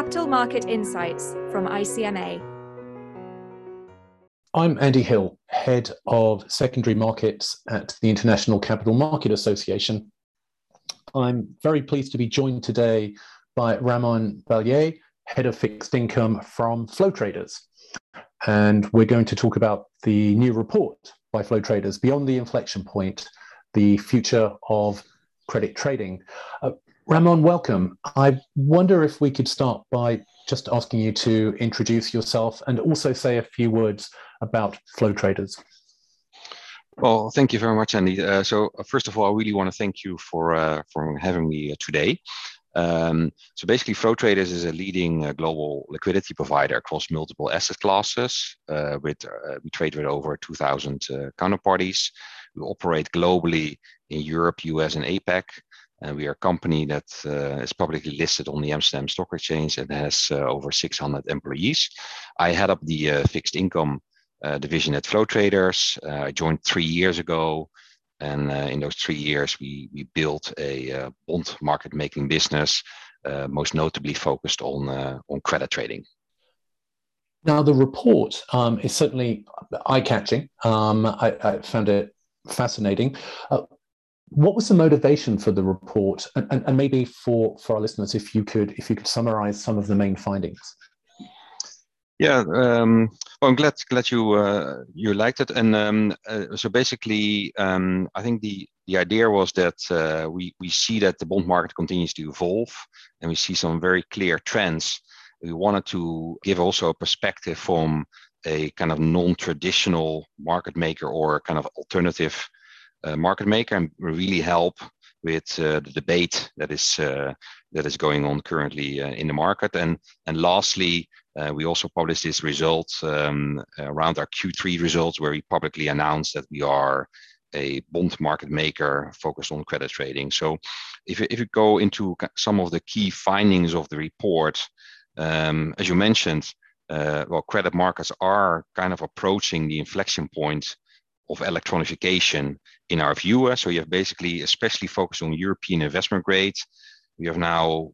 Capital Market Insights from ICMA. I'm Andy Hill, Head of Secondary Markets at the International Capital Market Association. I'm very pleased to be joined today by Ramon Vallée, Head of Fixed Income from Flow Traders. And we're going to talk about the new report by Flow Traders, Beyond the Inflection Point, the future of credit trading. Uh, Ramon, welcome. I wonder if we could start by just asking you to introduce yourself and also say a few words about Flow Traders. Well, thank you very much, Andy. Uh, so, uh, first of all, I really want to thank you for uh, for having me uh, today. Um, so basically, Flow Traders is a leading uh, global liquidity provider across multiple asset classes. Uh, with we trade with over 2,000 counterparties. We operate globally in Europe, US, and APAC. And we are a company that uh, is publicly listed on the Amsterdam Stock Exchange and has uh, over 600 employees. I head up the uh, fixed income division at Flow Traders. I joined three years ago. And in those three years, we, we built a bond market making business, most notably focused on, on credit trading. Now, the report um, is certainly eye catching. Um, I, I, found it fascinating. What was the motivation for the report? And, and, and, maybe for for our listeners if you could if you could summarize some of the main findings. Yeah um, well i'm glad glad you uh, you liked it. And um, uh, so basically um, i think the the idea was that uh, we we see that the bond market continues to evolve and we see some very clear trends. We wanted to give also a perspective from a kind of non-traditional market maker or kind of alternative market maker and really help with uh, the debate that is uh, that is going on currently in the market. And and lastly, we also published this result um, around our Q3 results, where we publicly announced that we are a bond market maker focused on credit trading. So, if if you go into some of the key findings of the report, um, as you mentioned, uh, well, credit markets are kind of approaching the inflection point of electronification in our view. So you have basically, especially focused on European investment grade. We have now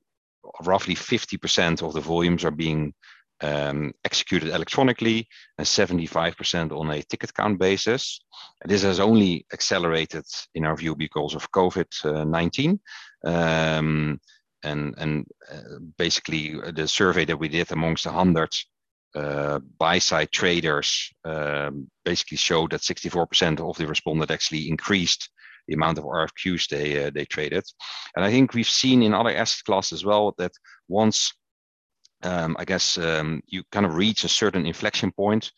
roughly 50% of the volumes are being um, executed electronically and 75% on a ticket count basis. And this has only accelerated in our view because of COVID-19. Um, and and uh, basically the survey that we did amongst 100 uh, buy side traders um, basically showed that 64% of the respondents actually increased the amount of RFQs they uh, they traded. And I think we've seen in other asset classes as well that once um, I guess um, you kind of reach a certain inflection point,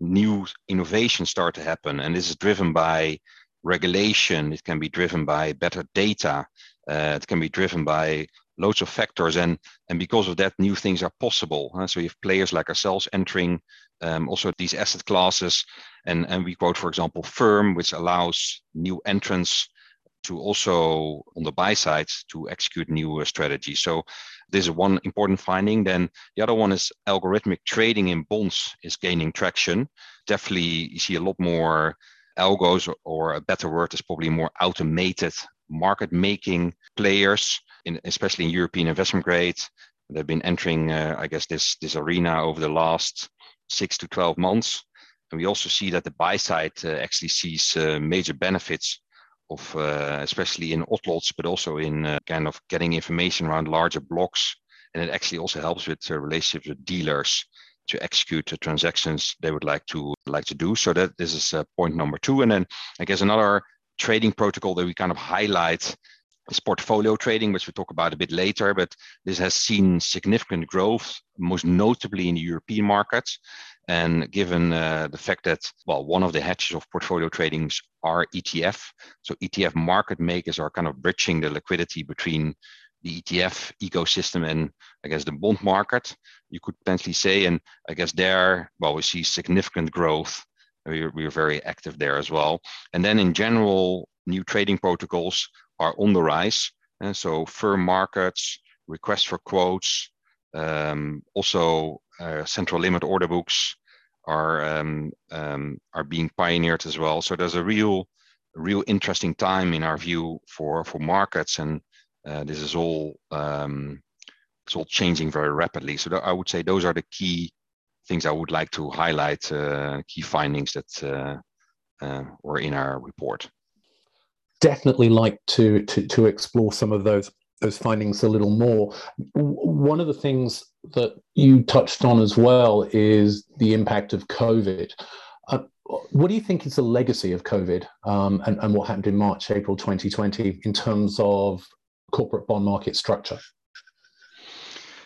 new innovations start to happen, and this is driven by regulation. It can be driven by better data. Uh, it can be driven by loads of factors and and because of that new things are possible so you have players like ourselves entering um, also these asset classes. And and we quote for example firm which allows new entrants to also on the buy side to execute new uh, strategies. So this is one important finding. Then the other one is algorithmic trading in bonds is gaining traction. Definitely you see a lot more algos or a better word is probably more automated market making players in, especially in European investment grade. They've been entering, uh, I guess, this this arena over the last six to twelve months, and we also see that the buy side uh, actually sees uh, major benefits of, uh, especially in lots, but also in uh, kind of getting information around larger blocks, and it actually also helps with relationships with dealers to execute the transactions they would like to like to do. So that this is uh, point number two, and then I guess another trading protocol that we kind of highlight portfolio trading, which we'll talk about a bit later, but this has seen significant growth, most notably in the European markets. And given uh, the fact that, well, one of the hedges of portfolio tradings are ETF. So ETF market makers are kind of bridging the liquidity between the ETF ecosystem and I guess the bond market, you could potentially say. And I guess there, well, we see significant growth. We're, we're very active there as well. And then in general, new trading protocols are on the rise. And so firm markets, requests for quotes, um, also uh, central limit order books are um, um, are being pioneered as well. So there's a real real interesting time in our view for for markets, and uh, this is all um, it's all changing very rapidly. So I would say those are the key things I would like to highlight, uh, key findings that uh, uh, were in our report. Definitely like to, to to explore some of those those findings a little more. One of the things that you touched on as well is the impact of COVID. Uh, what do you think is the legacy of COVID um, and, and what happened in March, April 2020 in terms of corporate bond market structure?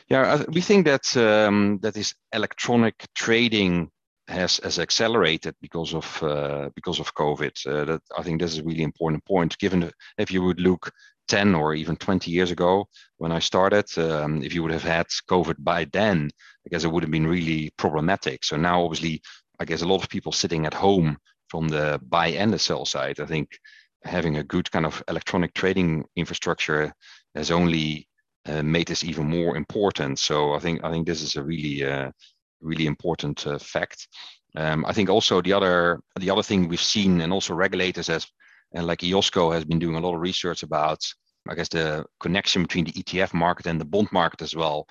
Yeah, we think that um, that is electronic trading has has accelerated because of uh, because of COVID. Uh, that I think this is a really important point. Given if you would look 10 or even 20 years ago when I started, um, if you would have had COVID by then, I guess it would have been really problematic. So now, obviously, I guess a lot of people sitting at home from the buy and the sell side. I think having a good kind of electronic trading infrastructure has only uh, made this even more important. So I think I think this is a really uh, really important uh, fact. Um, I think also the other the other thing we've seen and also regulators as and like IOSCO has been doing a lot of research about I guess the connection between the ETF market and the bond market as well.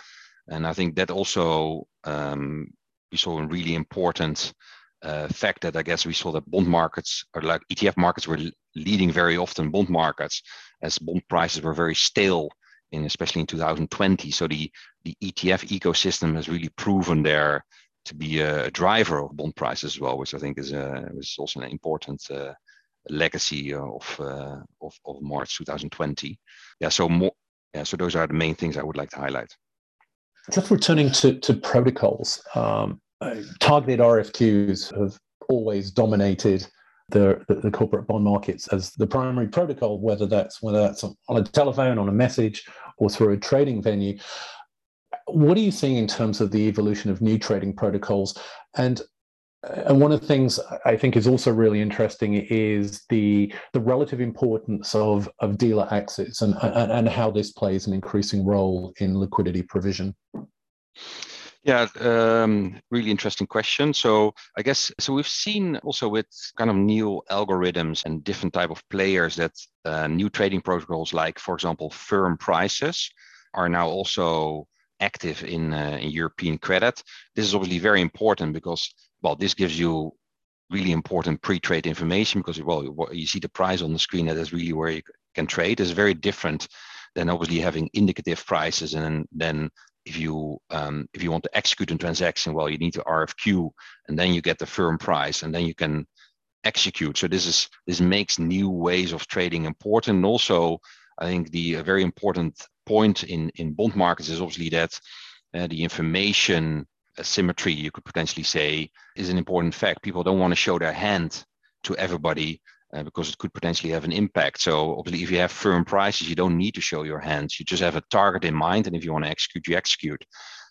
And I think that also um, we saw a really important uh, fact that I guess we saw that bond markets or like ETF markets were leading very often bond markets as bond prices were very stale in especially in 2020. So the the ETF ecosystem has really proven there to be a driver of bond prices as well, which I think is a, is also an important uh, legacy of, uh, of of March 2020. Yeah, so more. Yeah, so those are the main things I would like to highlight. Just returning to to protocols, um, targeted RFQs have always dominated the, the, the, corporate bond markets as the primary protocol, whether that's whether that's on a telephone, on a message, or through a trading venue. What are you seeing in terms of the evolution of new trading protocols? And and one of the things I think is also really interesting is the the relative importance of of dealer access and and, and how this plays an increasing role in liquidity provision. Yeah, um, really interesting question. So I guess so. We've seen also with kind of new algorithms and different type of players that uh, new trading protocols, like for example, firm prices, are now also active in, uh, in European credit. This is obviously very important because well, this gives you really important pre-trade information because well, you see the price on the screen. That is really where you can trade. It's very different than obviously having indicative prices and then if you um, if you want to execute a transaction, well, you need to RFQ, and then you get the firm price, and then you can execute. So this is this makes new ways of trading important. And also, I think the very important point in in bond markets is obviously that uh, the information asymmetry, you could potentially say, is an important fact. People don't want to show their hand to everybody uh, because it could potentially have an impact. So obviously, if you have firm prices, you don't need to show your hands. You just have a target in mind, and if you want to execute, you execute.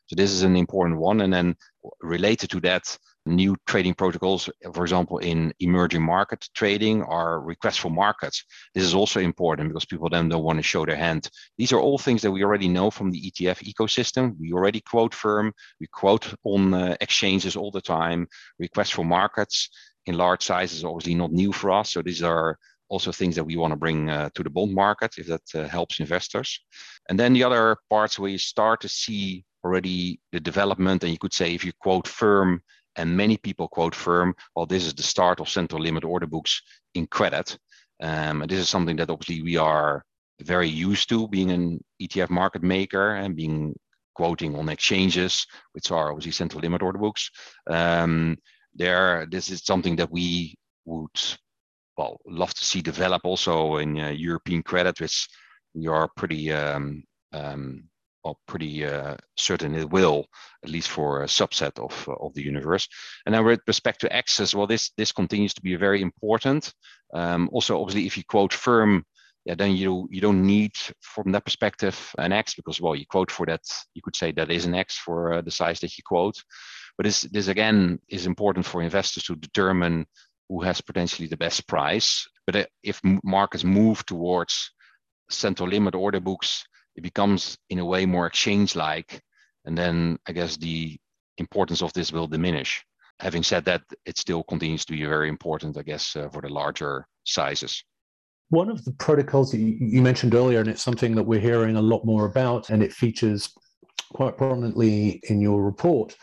So this is an important one. And then related to that, new trading protocols, for example, in emerging market trading, or requests for markets. This is also important because people then don't want to show their hand. These are all things that we already know from the ETF ecosystem. We already quote firm, we quote on uh, exchanges all the time, requests for markets in large size is obviously not new for us. So these are also things that we want to bring uh, to the bond market if that uh, helps investors. And then the other parts where you start to see already the development, and you could say if you quote firm and many people quote firm, well, this is the start of central limit order books in credit. Um, and this is something that obviously we are very used to being an ETF market maker and being quoting on exchanges, which are obviously central limit order books. Um, there, this is something that we would well love to see develop also in uh, European credit, which we are pretty um, um, well, pretty uh, certain it will, at least for a subset of uh, of the universe. And then with respect to access, well, this this continues to be very important. Um, also, obviously, if you quote firm, yeah, then you you don't need from that perspective an axe because well, you quote for that, you could say that is an axe for uh, the size that you quote. But this, this again is important for investors to determine who has potentially the best price. But uh, if markets move towards central limit order books, it becomes in a way more exchange-like, and then I guess the importance of this will diminish. Having said that, it still continues to be very important, I guess, uh, for the larger sizes. One of the protocols that you mentioned earlier, and it's something that we're hearing a lot more about, and it features quite prominently in your report.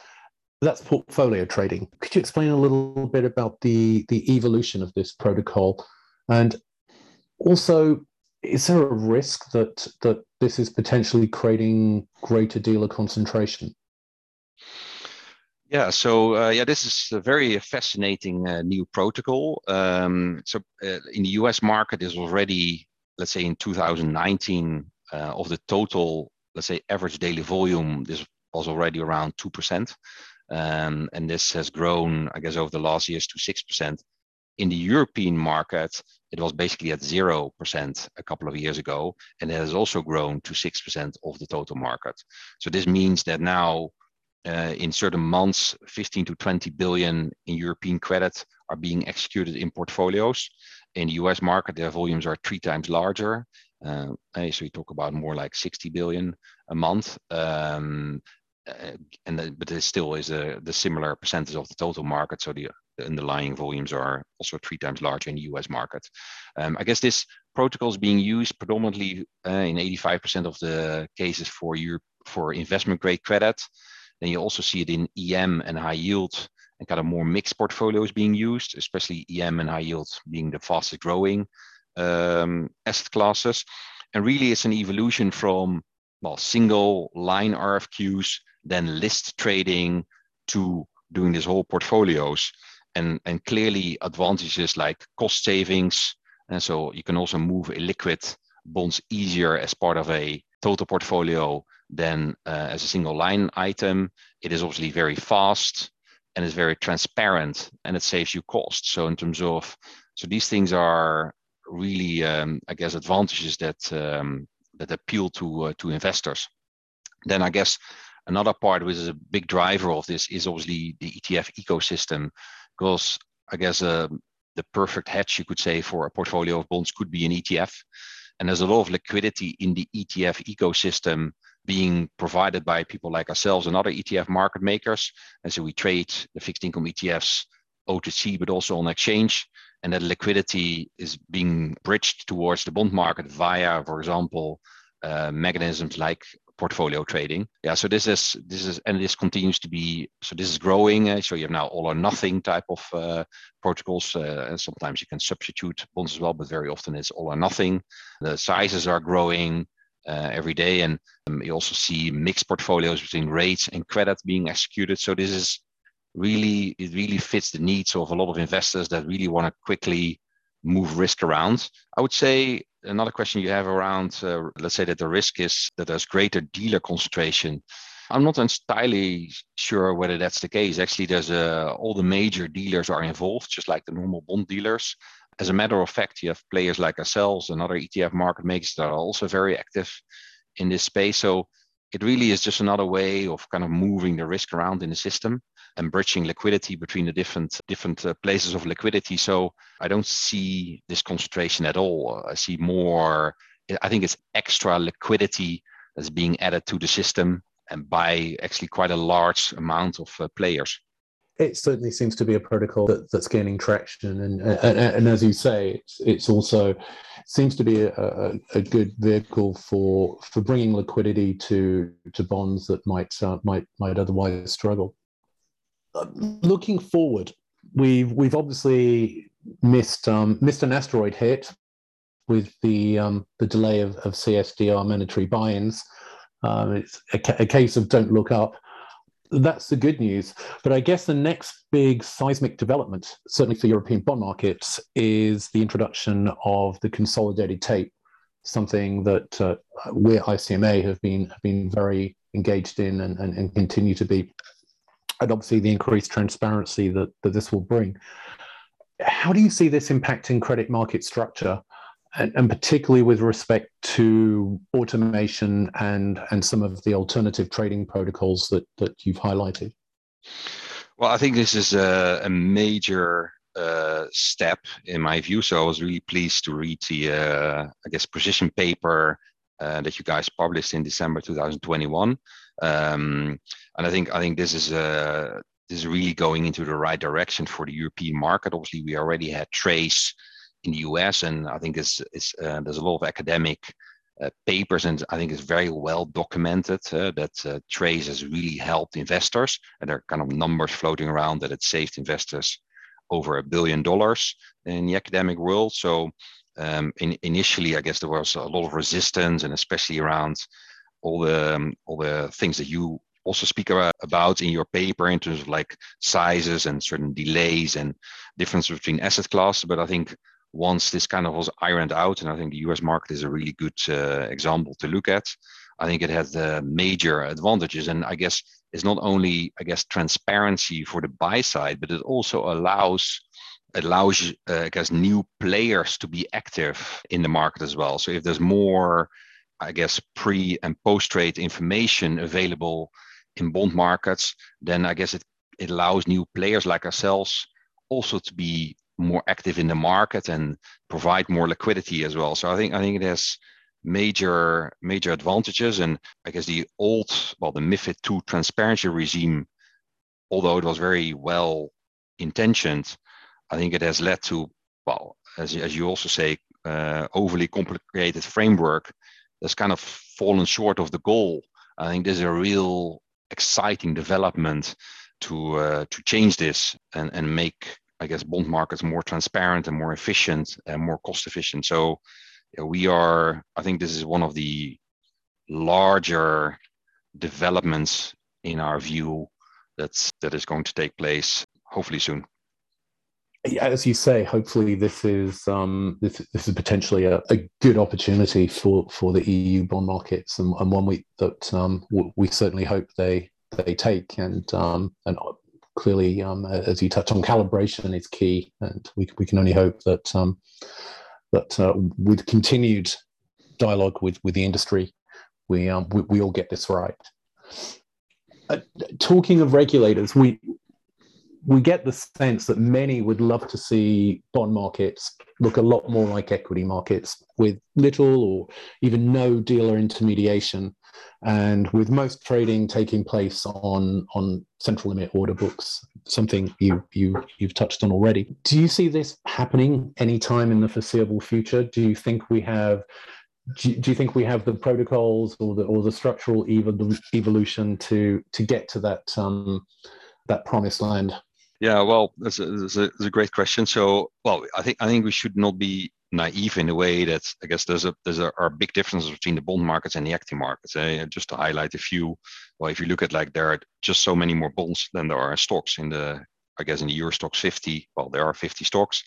That's portfolio trading. Could you explain a little bit about the, the evolution of this protocol? And also, is there a risk that, that this is potentially creating greater dealer concentration? Yeah, so uh, yeah, this is a very fascinating uh, new protocol. Um, so uh, in the US market is already, let's say in 2019, uh, of the total, let's say average daily volume, this was already around 2%. Um, and this has grown, I guess, over the last years to 6%. In the European market, it was basically at 0% a couple of years ago, and it has also grown to 6% of the total market. So this means that now uh, in certain months, 15 to 20 billion in European credit are being executed in portfolios. In the US market, their volumes are three times larger. Uh, so you talk about more like 60 billion a month. Um, but it still is a, the similar percentage of the total market. So the, underlying volumes are also three times larger in the US market. Um, I guess this protocol is being used predominantly uh, in 85% of the cases for Europe for investment grade credit. Then you also see it in EM and high yield and kind of more mixed portfolios being used, especially EM and high yield being the fastest growing um, asset classes. And really it's an evolution from well, single line RFQs, then list trading to doing this whole portfolios. And, and clearly advantages like cost savings. And so you can also move illiquid bonds easier as part of a total portfolio than uh, as a single line item. It is obviously very fast and it's very transparent and it saves you cost. So in terms of, so these things are really, um, I guess, advantages that um, that appeal to uh, to investors. Then I guess another part which is a big driver of this is obviously the ETF ecosystem, because I guess uh, the perfect hedge you could say for a portfolio of bonds could be an ETF. And there's a lot of liquidity in the ETF ecosystem being provided by people like ourselves and other ETF market makers. And so we trade the fixed income ETFs OTC, but also on exchange. And that liquidity is being bridged towards the bond market via, for example, uh, mechanisms like portfolio trading. Yeah, so this is this is and this continues to be so this is growing. Uh, so you have now all or nothing type of uh, protocols, uh, and sometimes you can substitute bonds as well, but very often it's all or nothing. The sizes are growing uh, every day. And um, you also see mixed portfolios between rates and credit being executed. So this is really, it really fits the needs of a lot of investors that really want to quickly move risk around. I would say another question you have around, uh, let's say that the risk is that there's greater dealer concentration. I'm not entirely sure whether that's the case. Actually, there's a, uh, all the major dealers are involved, just like the normal bond dealers. As a matter of fact, you have players like ourselves and other ETF market makers that are also very active in this space. So it really is just another way of kind of moving the risk around in the system and bridging liquidity between the different different uh, places of liquidity. So I don't see this concentration at all. I see more. I think it's extra liquidity that's being added to the system and by actually quite a large amount of uh, players it certainly seems to be a protocol that, that's gaining traction and, and, and as you say it's, it's also seems to be a, a, a, good vehicle for for bringing liquidity to to bonds that might uh, might might otherwise struggle looking forward we've we've obviously missed um, missed an asteroid hit with the um, the delay of, of CSDR mandatory buy-ins um, it's a, a case of don't look up that's the good news. But I guess the next big seismic development, certainly for European bond markets, is the introduction of the consolidated tape, something that uh, we at ICMA have been have been very engaged in and, and, and continue to be. And obviously the increased transparency that, that this will bring. How do you see this impacting credit market structure? and, and, particularly with respect to automation and and some of the alternative trading protocols that that you've highlighted? Well, I think this is a, a major uh, step in my view. So I was really pleased to read the uh, I guess position paper uh, that you guys published in December 2021, um, and I think I think this is a uh, this is really going into the right direction for the European market. Obviously, we already had TRACE in the US, and I think it's, it's uh, there's a lot of academic uh, papers, and I think it's very well documented uh, that uh, TRACE has really helped investors, and there are kind of numbers floating around that it saved investors over a billion dollars in the academic world. So um, in, initially, I guess there was a lot of resistance, and especially around all the um, all the things that you also speak about in your paper in terms of like sizes and certain delays and differences between asset classes. But I think once this kind of was ironed out, and I think the US market is a really good uh, example to look at. I think it has uh, major advantages, and I guess it's not only I guess transparency for the buy side, but it also allows allows uh, I guess new players to be active in the market as well. So if there's more, I guess pre and post trade information available in bond markets, then I guess it it allows new players like ourselves also to be more active in the market and provide more liquidity as well. So I think I think it has major major advantages. And I guess the old well the MiFID II transparency regime, although it was very well intentioned, I think it has led to well as as you also say uh, overly complicated framework that's kind of fallen short of the goal. I think there's a real exciting development to uh, to change this and and make I guess, bond markets more transparent and more efficient and more cost efficient. So yeah, we are, I think this is one of the larger developments in our view that's that is going to take place hopefully soon. As you say, hopefully this is um, this, this is potentially a, a, good opportunity for, for the EU bond markets and, and one we that um, we certainly hope they they take and um, and clearly, um, as you touch on, calibration is key, and we, we can only hope that um, that uh, with continued dialogue with, with the industry, we, um, we, we all get this right. Uh, talking of regulators, we we get the sense that many would love to see bond markets look a lot more like equity markets with little or even no dealer intermediation and with most trading taking place on on central limit order books something you you you've touched on already. Do you see this happening anytime in the foreseeable future? Do you think we have do, you think we have the protocols or the or the structural evolution to to get to that um, that promised land yeah, well, that's a, that's, a, that's a great question. So, well, I think I think we should not be naive in a way that I guess there's a there's a, are big differences between the bond markets and the equity markets. Uh, just to highlight a few, well, if you look at like there are just so many more bonds than there are stocks in the I guess in the Euro Stoxx 50. Well, there are 50 stocks,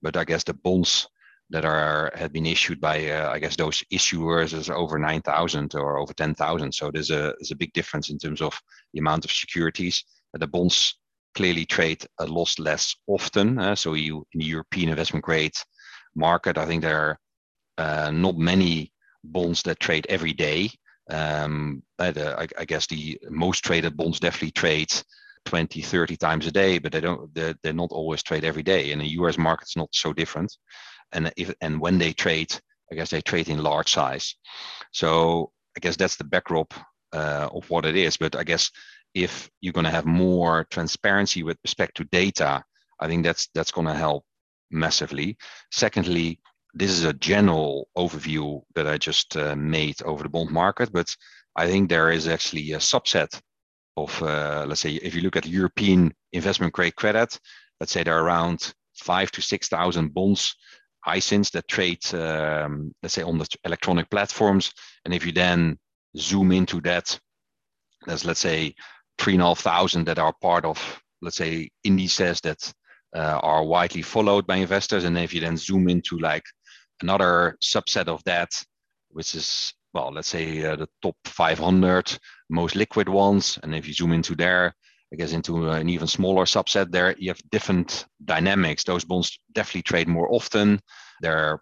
but I guess the bonds that are had been issued by uh, I guess those issuers is over 9,000 or over 10,000. So there's a there's a big difference in terms of the amount of securities. That the bonds clearly trade a lot less often. Uh, so you in the European investment grade market, I think there are uh, not many bonds that trade every day. Um, uh, I, I, guess the most traded bonds definitely trade 20, 30 times a day, but they don't. They're, they're not always trade every day. And the U.S. market's not so different. And if and when they trade, I guess they trade in large size. So I guess that's the backdrop uh, of what it is. But I guess if you're going to have more transparency with respect to data, I think that's that's going to help massively. Secondly, this is a general overview that I just uh, made over the bond market, but I think there is actually a subset of, uh, let's say, if you look at European investment grade credit, let's say there are around five to 6,000 bonds, ISINs that trade, um, let's say, on the electronic platforms. And if you then zoom into that, there's, let's say, three and a half thousand that are part of, let's say, indices that uh, are widely followed by investors. And if you then zoom into like another subset of that, which is, well, let's say uh, the top 500 most liquid ones. And if you zoom into there, I guess into an even smaller subset there, you have different dynamics. Those bonds definitely trade more often. They're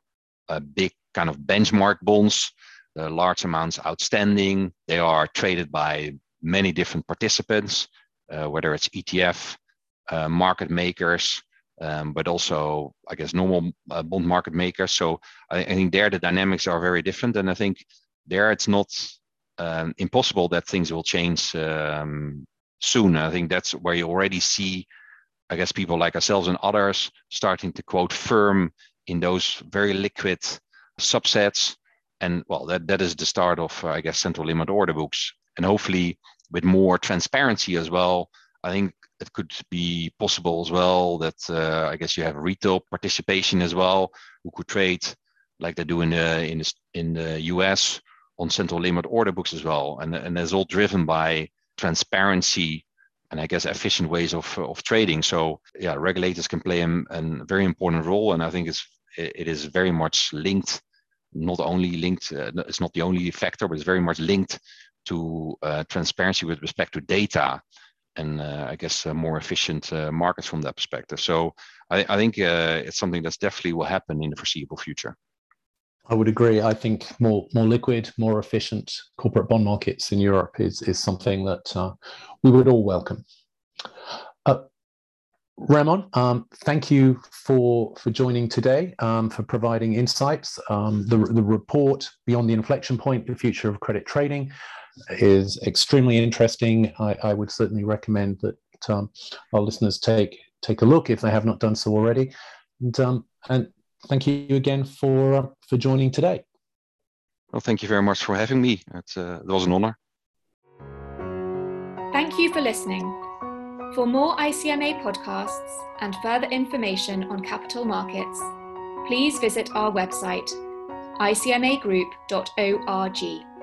a big kind of benchmark bonds, large amounts outstanding. They are traded by many different participants, uh, whether it's ETF, uh, market makers, um, but also, I guess, normal uh, bond market makers. So I, I, think there the dynamics are very different. And I think there it's not um, impossible that things will change um, soon. I think that's where you already see, I guess, people like ourselves and others starting to quote firm in those very liquid subsets and well, that, that is the start of, I guess, central limit order books. And hopefully, with more transparency as well, I think it could be possible as well that uh, I guess you have retail participation as well, who could trade like they do in the in the, in the US on central limit order books as well, and and that's all driven by transparency and I guess efficient ways of of trading. So yeah, regulators can play a, a very important role, and I think it's it is very much linked not only linked, uh, it's not the only factor, but it's very much linked to uh, transparency with respect to data and uh, I guess more efficient markets from that perspective. So I, I think it's something that's definitely will happen in the foreseeable future. I would agree. I think more more liquid, more efficient corporate bond markets in Europe is is something that uh, we would all welcome. Uh, Ramon, um, thank you for for joining today, um, for providing insights. Um, the the report beyond the inflection point, the future of credit trading, is extremely interesting. I, I would certainly recommend that um, our listeners take take a look if they have not done so already. And, um, and thank you again for uh, for joining today. Well, thank you very much for having me. It, uh, it was an honor. Thank you for listening. For more ICMA podcasts and further information on capital markets, please visit our website icmagroup.org.